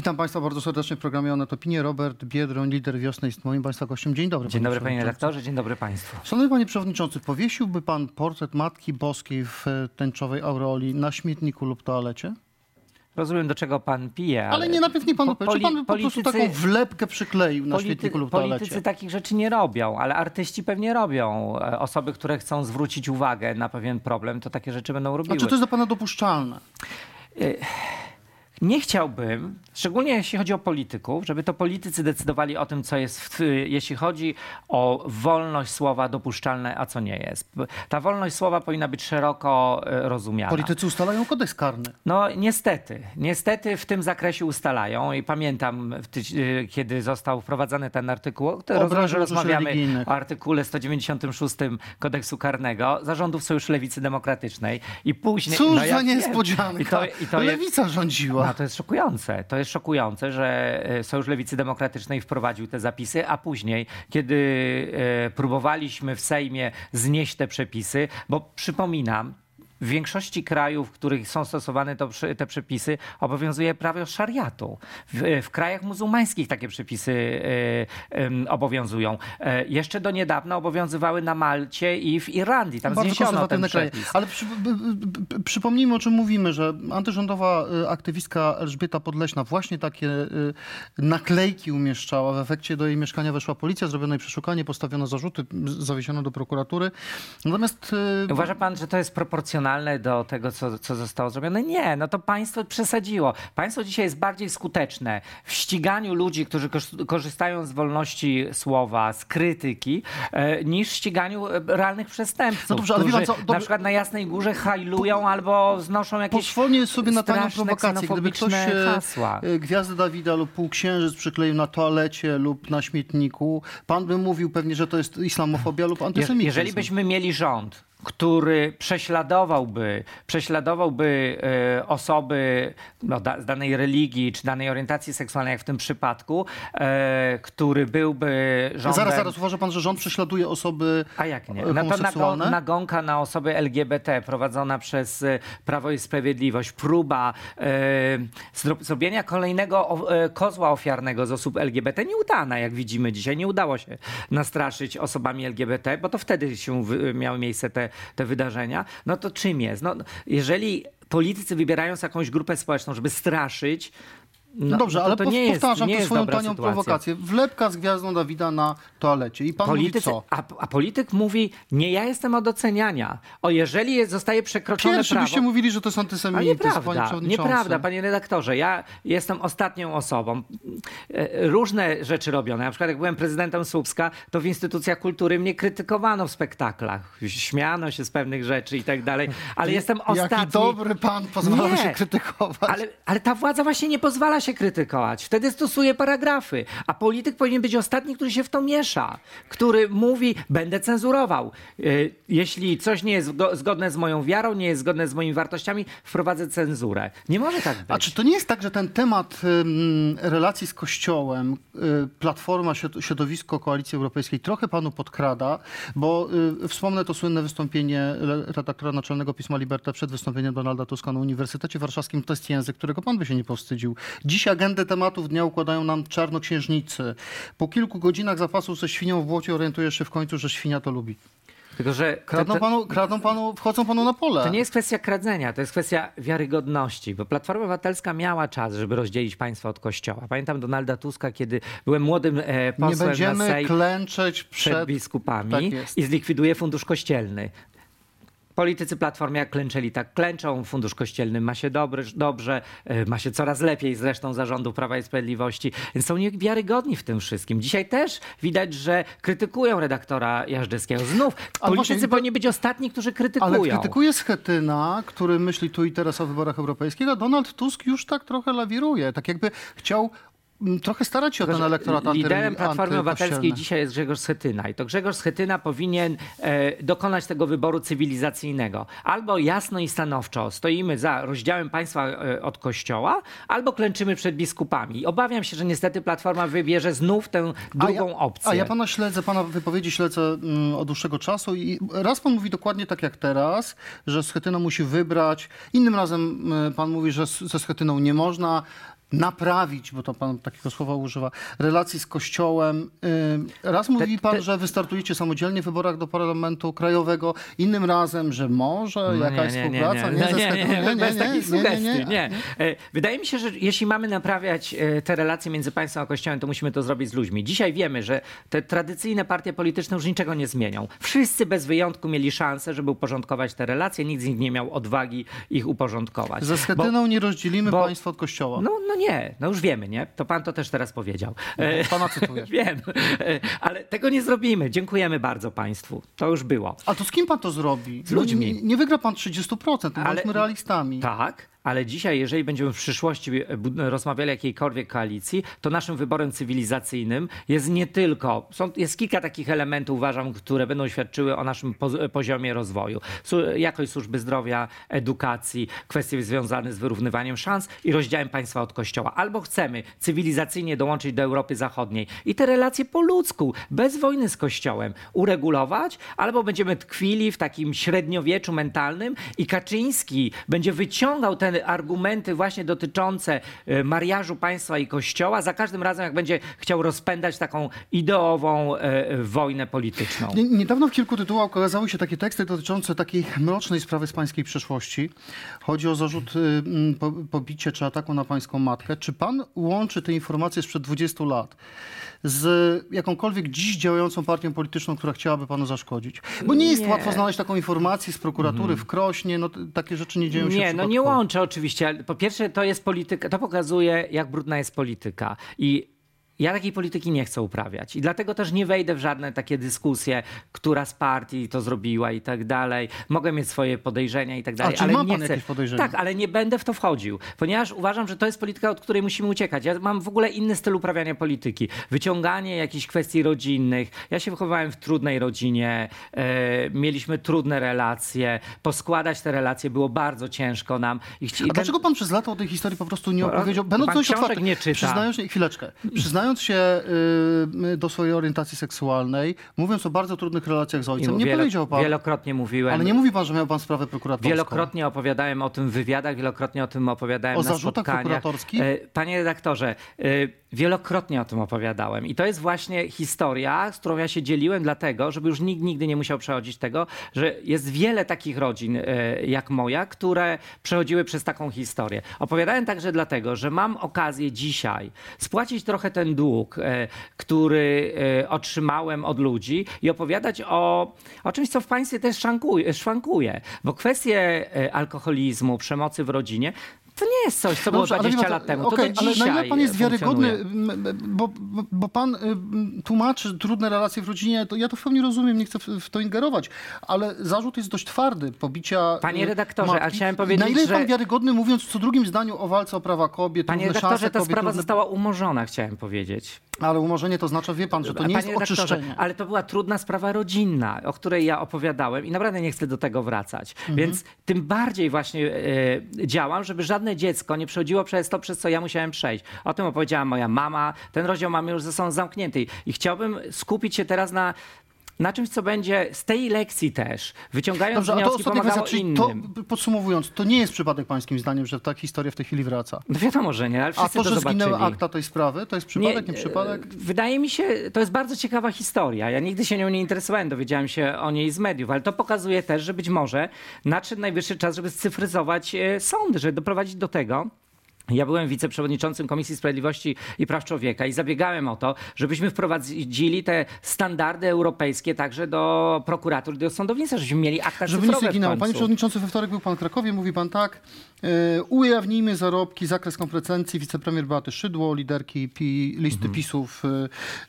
Witam Państwa bardzo serdecznie w programie Onet Opinie. Robert Biedroń, lider wiosny jest moim Państwa gościem. Dzień dobry. Dzień panie dobry panie redaktorze, dzień dobry państwu. Szanowny Panie Przewodniczący, powiesiłby Pan portret Matki Boskiej w e, tęczowej aureoli na śmietniku lub toalecie? Rozumiem, do czego pan pije, ale... Ale nie, najpierw nie Pan po- poli- Pan po prostu politycy- taką wlepkę przykleił na polity- śmietniku lub Politycy toalecie? takich rzeczy nie robią, ale artyści pewnie robią. E, Osoby, które chcą zwrócić uwagę na pewien problem, to takie rzeczy będą A robiły. czy to jest do Pana dopuszczalne? Nie chciałbym, szczególnie jeśli chodzi o polityków, żeby to politycy decydowali o tym, co jest, w, jeśli chodzi o wolność słowa dopuszczalne, a co nie jest. Ta wolność słowa powinna być szeroko e, rozumiana. Politycy ustalają kodeks karny. No niestety, niestety w tym zakresie ustalają i pamiętam, y, kiedy został wprowadzany ten artykuł, uczuć rozmawiamy o artykule 196 kodeksu karnego zarządów Sojuszu Lewicy Demokratycznej i później... Cóż no za ja wiem. niespodzianka. I to, i to jest, Lewica rządziła. No, to jest szokujące. To jest szokujące, że e, Sojusz Lewicy Demokratycznej wprowadził te zapisy, a później, kiedy e, próbowaliśmy w Sejmie znieść te przepisy, bo przypominam, w większości krajów, w których są stosowane to, te przepisy, obowiązuje prawo szariatu. W, w krajach muzułmańskich takie przepisy em, obowiązują. E, jeszcze do niedawna obowiązywały na Malcie i w Irlandii. Tam Bardzo zniesiono ten kraje. przepis. Ale przy, przypomnijmy, o czym mówimy, że antyrządowa y, aktywistka Elżbieta Podleśna właśnie takie y, naklejki umieszczała. W efekcie do jej mieszkania weszła policja, zrobiono jej przeszukanie, postawiono zarzuty, z- zawieszono do prokuratury. Natomiast y, Uważa pan, że to jest proporcjonalne do tego, co, co zostało zrobione? Nie, no to państwo przesadziło. Państwo dzisiaj jest bardziej skuteczne w ściganiu ludzi, którzy korzystają z wolności słowa, z krytyki, e, niż w ściganiu e, realnych przestępców, No dobrze, ale którzy co, dobrze- na przykład na Jasnej Górze hajlują albo znoszą jakieś Pozwolnie sobie na tanią prowokację. Gdyby ktoś e, hasła. Gwiazdę Dawida lub półksiężyc przykleił na toalecie lub na śmietniku, pan by mówił pewnie, że to jest islamofobia lub antysemityzm. Jeżeli byśmy mieli rząd, który prześladowałby, prześladowałby e, osoby no, da, z danej religii czy danej orientacji seksualnej, jak w tym przypadku, e, który byłby rządem... Zaraz, zaraz, uważa pan, że rząd prześladuje osoby A jak nie? e, No to nagonka na osoby LGBT prowadzona przez e, Prawo i Sprawiedliwość, próba e, zro- zrobienia kolejnego kozła ofiarnego z osób LGBT, nieudana, jak widzimy dzisiaj. Nie udało się nastraszyć osobami LGBT, bo to wtedy się miały miejsce te, te wydarzenia. No to czym jest? No, jeżeli politycy wybierają jakąś grupę społeczną, żeby straszyć, no, No dobrze, to, ale to nie jest, powtarzam nie tę swoją tanią sytuacja. prowokację. Wlepka z gwiazdą Dawida na toalecie. I pan Politycy, mówi co? a, a polityk mówi, nie ja jestem od oceniania. O, jeżeli jest, zostaje przekroczone Pierwszy prawo... byście mówili, że to jest antysemityzm, nieprawda, nieprawda, panie redaktorze. Ja jestem ostatnią osobą. E, Różne rzeczy robione. Na przykład jak byłem prezydentem Słupska, to w instytucjach kultury mnie krytykowano w spektaklach. Śmiano się z pewnych rzeczy i tak dalej. Ale jestem Jaki ostatni... dobry pan pozwala Nie. się krytykować. Ale, ale ta władza właśnie nie pozwala się krytykować. Wtedy stosuje paragrafy. A polityk powinien być ostatni, który się w to miesza. Który mówi, będę cenzurował. Y, Jeśli coś nie jest zgo- zgodne z moją wiarą, nie jest zgodne z moimi wartościami, wprowadzę cenzurę. Nie może tak być. A czy to nie jest tak, że ten temat relacji z Kościołem, y, Platforma, Środ- Środowisko Koalicji Europejskiej trochę panu podkrada, bo y, wspomnę to słynne wystąpienie redaktora naczelnego pisma Liberta przed wystąpieniem Donalda Tuska na Uniwersytecie Warszawskim. To jest język, którego pan by się nie powstydził. Dziś agendę tematów dnia układają nam czarnoksiężnicy. Po kilku godzinach zapasu ze świnią w błocie orientujesz się w końcu, że świnia to lubi. Tylko, że Kradną to, panu, kradną panu, wchodzą panu na pole. to nie jest kwestia kradzenia, to jest kwestia wiarygodności, bo Platforma Obywatelska miała czas, żeby rozdzielić państwo od Kościoła. Pamiętam Donalda Tuska, kiedy byłem młodym e, nie posłem na będziemy Sejm. klęczeć przed przed... biskupami Tak i zlikwiduje fundusz kościelny. Politycy Platformy jak klęczeli, tak klęczą. Fundusz kościelny ma się dobry, dobrze, e, ma się coraz lepiej zresztą zarządu Prawa i Sprawiedliwości, więc są niewiarygodni w tym wszystkim. Dzisiaj też widać, że krytykują redaktora Jażdżewskiego. Znów, Ale politycy właśnie- powinni być ostatni, którzy Ale krytykują. krytykuje Schetyna, który myśli tu i teraz o wyborach europejskich, a Donald Tusk już tak trochę lawiruje. Tak jakby chciał trochę starać się o ten elektorat anty- Liderem Platformy Obywatelskiej dzisiaj jest Grzegorz Schetyna. I to Grzegorz Schetyna powinien e, dokonać tego wyboru cywilizacyjnego. Albo jasno i stanowczo stoimy za rozdziałem państwa e, od kościoła, albo klęczymy przed biskupami. Obawiam się, że niestety Platforma wybierze znów tę drugą a ja, opcję. A ja pana śledzę, pana wypowiedzi śledzę mm, od dłuższego czasu i raz pan mówi dokładnie tak jak teraz, że Schetyna musi wybrać. Innym razem mm, pan mówi, że ze Schetyną nie można. Naprawić, bo to pan takiego słowa używa, relacji z Kościołem. Raz mówi pan, te- że wystartujecie samodzielnie w wyborach do Parlamentu Krajowego, innym razem, że może No jakaś współpraca. nie, nie, ze nie, nie, wschodem- nie, bez takich sugestii, nie, nie, nie. Wydaje mi się, że jeśli mamy naprawiać e, te relacje między państwem a kościołem, to musimy to zrobić z ludźmi. Dzisiaj wiemy, że te tradycyjne partie polityczne już niczego nie zmienią. Wszyscy bez wyjątku mieli szansę, żeby uporządkować te relacje, nikt z nich nie miał odwagi ich uporządkować. Ze Bo- Schetyną nie rozdzielimy bo- państwa od Kościoła. No, no nie, no już wiemy, nie? To pan to też teraz powiedział. E, Pana cytuję. Wiem, ale tego nie zrobimy. Dziękujemy bardzo państwu. To już było. A to z kim pan to zrobi? Z ludźmi. Nie, nie wygra pan 30%, no Ale- bądźmy realistami. Tak, ale dzisiaj, jeżeli będziemy w przyszłości e, rozmawiali o jakiejkolwiek koalicji, to naszym wyborem cywilizacyjnym jest nie tylko, są, jest kilka takich elementów, uważam, które będą świadczyły o naszym poz- poziomie rozwoju. Jakość służby zdrowia, edukacji, kwestie związane z wyrównywaniem szans i rozdziałem państwa od kościoła. Albo chcemy cywilizacyjnie dołączyć do Europy Zachodniej i te relacje po ludzku, bez wojny z kościołem, uregulować, albo będziemy tkwili w takim średniowieczu mentalnym i Kaczyński będzie wyciągał argumenty właśnie dotyczące e, mariażu państwa i kościoła za każdym razem, jak będzie chciał rozpędzać taką ideową e, wojnę polityczną. Nie- Niedawno w kilku tytułach ukazały się takie teksty dotyczące takiej mrocznej sprawy z pańskiej przeszłości. Chodzi o zarzut y, po- pobicia czy ataku na pańską matkę. Czy pan łączy te informacje sprzed 20 lat z jakąkolwiek dziś działającą partią polityczną, która chciałaby panu zaszkodzić? Bo nie jest Nie. Mhm. łatwo znaleźć taką informację z prokuratury w Krośnie. No, takie rzeczy nie dzieją się Nie, no nie łączę oczywiście. Po pierwsze, to jest polityka, to pokazuje, jak brudna jest polityka. I ja takiej polityki nie chcę uprawiać. I dlatego też nie wejdę w żadne takie dyskusje, która z partii to zrobiła i tak dalej. Mogę mieć swoje podejrzenia i tak dalej, czyli ale ma nie pan chcę. jakieś podejrzenia? Tak, ale nie będę w to wchodził, ponieważ uważam, że to jest polityka, od której musimy uciekać. Ja mam w ogóle inny styl uprawiania polityki. Wyciąganie jakichś kwestii rodzinnych. Ja się wychowałem w trudnej rodzinie, e, mieliśmy trudne relacje. Poskładać te relacje było bardzo ciężko nam. I A ten- dlaczego pan przez lata o tej historii po prostu nie opowiedział? Będąc dość otwarty, nie czyta. Przyznając się, chwileczkę, przyznając się y, do swojej orientacji seksualnej, mówiąc o bardzo trudnych relacjach z ojcem, nie wielo- powiedział pan, Wielokrotnie mówiłem. ale nie mówi pan, że miał pan sprawę prokuratorską. Wielokrotnie opowiadałem o tym w wywiadach, wielokrotnie o tym opowiadałem O na zarzutach spotkaniach. prokuratorskich? E, Panie redaktorze, e, wielokrotnie o tym opowiadałem i to jest właśnie historia, z którą ja się dzieliłem dlatego, żeby już nikt nigdy nie musiał przechodzić tego, że jest wiele takich rodzin e, jak moja, które przechodziły przez taką historię. Opowiadałem także dlatego, że mam okazję dzisiaj spłacić trochę ten dług, e, który e, otrzymałem od ludzi i opowiadać o, o czymś, co w państwie też szwankuje, szwankuje. Bo kwestie alkoholizmu, przemocy w rodzinie, to nie jest coś, co było Dobrze, ale 20 wie pan lat temu. okej, to do ale na ile pan jest wiarygodny, bo, bo, bo pan y, tłumaczy trudne relacje w rodzinie, to ja to w pełni rozumiem, nie chcę w, w to ingerować, ale zarzut jest dość twardy, pobicia Panie y, redaktorze, ale matki. chciałem Na powiedzieć, ile jest pan wiarygodny, mówiąc co drugim zdaniu o walce o prawa kobiet, Panie redaktorze, ta kobiet, sprawa równe... została umorzona, chciałem powiedzieć. Ale umorzenie to znaczy, wie pan, że to nie jest Panie redaktorze, oczyszczenie. ale to była trudna sprawa rodzinna, o której ja opowiadałem i naprawdę nie chcę do tego wracać. Mhm. Więc tym bardziej właśnie e, działam, żeby żadne dziecko nie przechodziło przez to, przez co ja musiałem przejść. O tym opowiedziała moja mama. Ten rozdział mamy już ze sobą zamknięty. I chciałbym skupić się teraz na na czymś, co będzie z tej lekcji też, wyciągając Dobrze, a to wnioski, kwestia, pomagało czyli innym. to, podsumowując, to nie jest przypadek pańskim zdaniem, że ta historia w tej chwili wraca. No wiadomo, że nie, ale A wszyscy to, to, że zobaczyli. zginęły akta tej sprawy, to jest przypadek, nie, e, przypadek? Wydaje mi się, to jest bardzo ciekawa historia. Ja nigdy się nią nie interesowałem, dowiedziałem się o niej z mediów, ale to pokazuje też, że być może nadszedł najwyższy czas, żeby scyfryzować e, sądy, żeby doprowadzić do tego, ja byłem wiceprzewodniczącym Komisji Sprawiedliwości i Praw Człowieka i zabiegałem o to, żebyśmy wprowadzili te standardy europejskie także do prokuratur, do sądownictwa, żebyśmy mieli akta Żeby cyfrowe nie końcu. Panie Przewodniczący, we wtorek był Pan w Krakowie, mówi Pan tak, e, ujawnijmy zarobki, zakres kompetencji wicepremier Beaty Szydło, liderki pi, listy Mhm. PiSów e,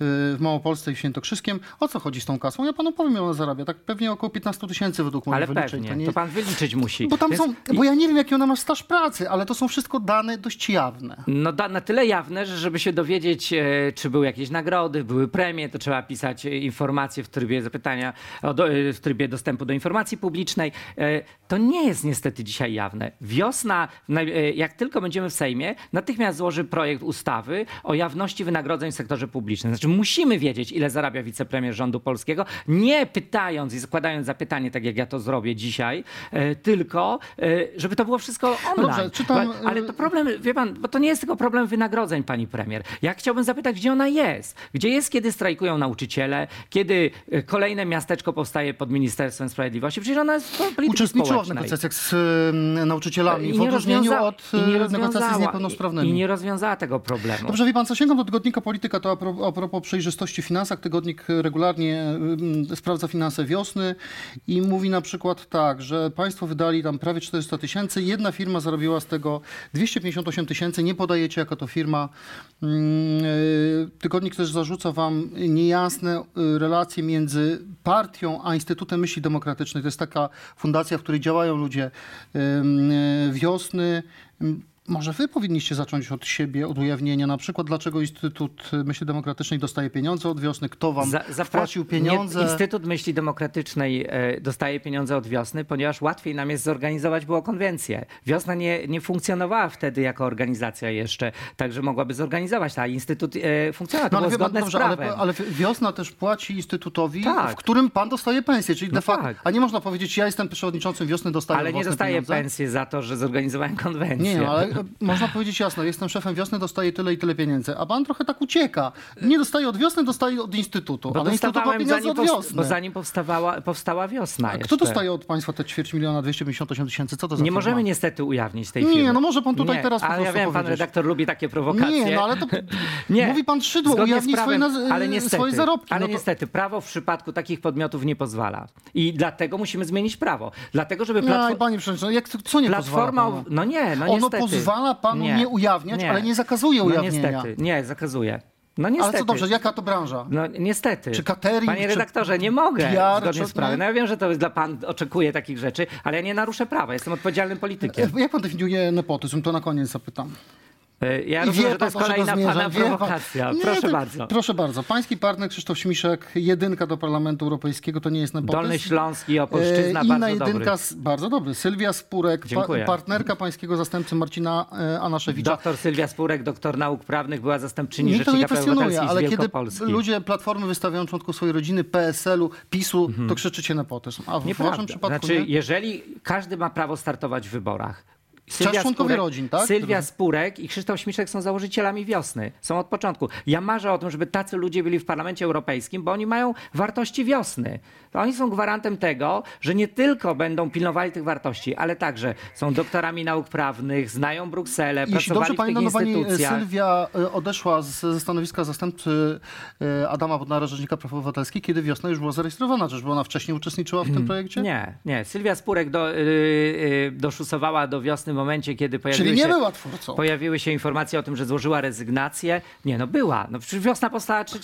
w Małopolsce i w Świętokrzyskiem. O co chodzi z tą kasą? Ja Panu powiem, ona zarabia. Tak pewnie około 15 tysięcy według moich Ale wyliczeń. pewnie, nie to, pan wyliczyć musi. Bo tam Więc- są, bo ja nie wiem, jaki ona ma staż pracy, ale to są wszystko dane dość jawne. No da, na tyle jawne, że żeby się dowiedzieć, e, czy były jakieś nagrody, były premie, to trzeba pisać e, informacje w trybie zapytania, o, do, e, w trybie dostępu do informacji publicznej. E, to nie jest niestety dzisiaj jawne. Wiosna, e, jak tylko będziemy w Sejmie, natychmiast złoży projekt ustawy o jawności wynagrodzeń w sektorze publicznym. Znaczy musimy wiedzieć, ile zarabia wicepremier rządu polskiego, nie pytając i składając zapytanie, tak jak ja to zrobię dzisiaj, tylko żeby to było wszystko online. dobrze, czytam, Ale to problem wie pan, bo to nie jest tylko problem wynagrodzeń, pani premier. Ja chciałbym zapytać, gdzie ona jest? Gdzie jest, kiedy strajkują nauczyciele, kiedy y, kolejne miasteczko powstaje pod Ministerstwem Sprawiedliwości? Przecież ona jest po polityce Uczestniczyła w negocjacjach z y, nauczycielami, I w nie odróżnieniu od y, negocjacji z niepełnosprawnymi. I, I nie rozwiązała tego problemu. Dobrze, wie pan, co sięgam do tygodnika Polityka, to a pro- a propos przejrzystości w finansach. Tygodnik regularnie mm, sprawdza finanse wiosny i mówi na przykład tak, że państwo wydali tam prawie 400 tysięcy, jedna firma zarobiła z tego 258 tysięcy, nie podajecie jaka to firma. Mm, y, Tygodnik też zarzuca wam niejasne y, relacje między partią a Instytutem Myśli Demokratycznej. To jest taka fundacja, w której działają ludzie y, wiosny. Może wy powinniście zacząć od siebie, od ujawnienia, na przykład dlaczego Instytut Myśli Demokratycznej dostaje pieniądze od wiosny, kto wam Za- wpłacił pieniądze. Nie, Instytut Myśli Demokratycznej e, dostaje pieniądze od wiosny, ponieważ łatwiej nam jest zorganizować było konwencję. Wiosna nie, nie funkcjonowała wtedy jako organizacja jeszcze, także mogłaby zorganizować, a Instytut e, funkcjonował, to No, ale było wie dobrze, ale, prawem. ale wiosna też płaci Instytutowi, Tak. w którym pan dostaje pensję, czyli de No facto, tak. a nie można powiedzieć, ja jestem przewodniczącym wiosny, dostaję Ale nie pieniądze. pensji za to, że zorganizowałem konwencję. Nie, no, ale można powiedzieć jasno, jestem szefem wiosny, dostaję tyle i tyle pieniędzy, a pan trochę tak ucieka. Nie dostaje od wiosny, dostaje od Instytutu, Bo ale Instytut ma pieniądze od wiosny. bo zanim powstawała, powstała wiosna kto dostaje od państwa te ćwierć miliona 258 tysięcy? Co to za Nie firma? możemy niestety ujawnić tej Nie, firmy. no może pan tutaj nie, teraz po Ale ja wiem, pan powiedzieć. redaktor lubi takie prowokacje. Nie, no ale to Nie. mówi pan Szydło, Zgodnie ujawni swoje, prawem, naz- ale niestety, swoje zarobki. Ale no to... niestety, prawo w przypadku takich podmiotów nie pozwala. I dlatego musimy zmienić prawo. Dlatego, żeby No, platforma... panie przewodniczący, jak, co nie Platforma, pozwala panu? no nie, no Ono niestety. pozwala panu nie ujawniać, ale nie zakazuje no ujawnienia. niestety, nie, zakazuje. No niestety. Ale co dobrze, jaka to branża? No niestety. Czy catering, Panie czy redaktorze, nie mogę PR, zgodnie z prawem. nie? No ja wiem, że to jest dla pan oczekuje takich rzeczy, ale ja nie naruszę prawa. Jestem odpowiedzialnym politykiem. Jak pan definiuje nepotyzm? To na koniec zapytam. E, Ja I rozumiem, wie że to jest kolejna pana prowokacja. Nie, Proszę bardzo. Proszę bardzo. Pański partner Krzysztof Śmiszek, jedynka do Parlamentu Europejskiego, to nie jest nepotyzm. Dolny Śląski, E, Opolszczyzna, Inna bardzo dobry. jedynka, z, bardzo dobry. Sylwia Spurek, pa, partnerka pańskiego zastępcy Marcina e, Anaszewicza. Doktor Sylwia Spurek, doktor nauk prawnych, była zastępczyni Nikt nie Rzecznika Praw kwestionuje, Obywatelskich ale kiedy ludzie Platformy wystawiają członków swojej rodziny, PSL-u, PiSu, to krzyczycie nepotyzm. A w Nieprawda. waszym przypadku Znaczy, nie? jeżeli każdy ma prawo startować w wyborach. Członkowie rodzin, tak? Sylwia Spurek i Krzysztof Śmiszek są założycielami wiosny. Są od początku. Ja marzę o tym, żeby tacy ludzie byli w Parlamencie Europejskim, bo oni mają wartości wiosny. To oni są gwarantem tego, że nie tylko będą pilnowali tych wartości, ale także są doktorami nauk prawnych, znają Brukselę, Jeśli pracowali dobrze w tych pamiętam, pani instytucjach. Sylwia e, odeszła z, ze stanowiska zastępcy e, Adama Bodnara, Rzecznika Praw Obywatelskich, kiedy wiosna już była zarejestrowana. Czyżby ona wcześniej uczestniczyła w tym projekcie? Nie, nie. Sylwia Spurek do, y, y, doszusowała do wiosny momencie, kiedy pojawiły Czyli nie się... była twórcą. Pojawiły się informacje o tym, że złożyła rezygnację. Nie, no była. No przecież wiosna powstała 3,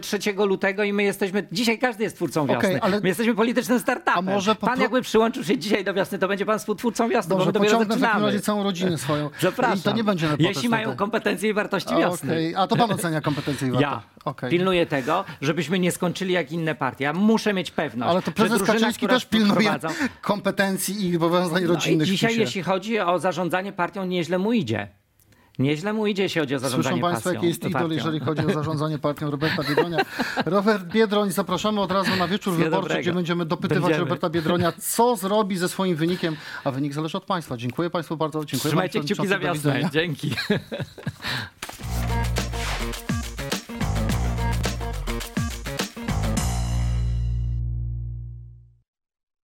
3 lutego i my jesteśmy. Dzisiaj każdy jest twórcą wiosny. ale- My jesteśmy politycznym startupem. A może pan jakby przyłączył się dzisiaj do wiosny, to będzie pan współtwórcą wiosny, Dobrze, bo my dopiero pociągnę w takim zaczynamy. razie całą rodzinę swoją. Zapraszam. I to nie będzie nepotyzm Jeśli mają wtedy. kompetencje i wartości wiosny. okej. A to pan ocenia kompetencje i warto. Ja Okej. pilnuję tego, żebyśmy nie skończyli jak inne partie. Ja muszę mieć pewność, Ale to prezes drużyna, Kaczyński też pilnuje kompetencji i zobowiązań No i rodzinnych. dzisiaj, jeśli chodzi o zarządzanie partią, nieźle mu idzie. Nieźle mu idzie, jeśli chodzi o zarządzanie Słyszą Państwo, jaki jest idol, jeżeli chodzi o zarządzanie partią Roberta Biedronia. Robert Biedroń, zapraszamy od razu na wieczór Wszystkiego wyborczy, dobrego. gdzie będziemy dopytywać Będziemy. Roberta Biedronia, co zrobi ze swoim wynikiem, a wynik zależy od Państwa. Dziękuję Państwu bardzo. Dziękuję Trzymajcie kciuki za wiosnę. Dzięki.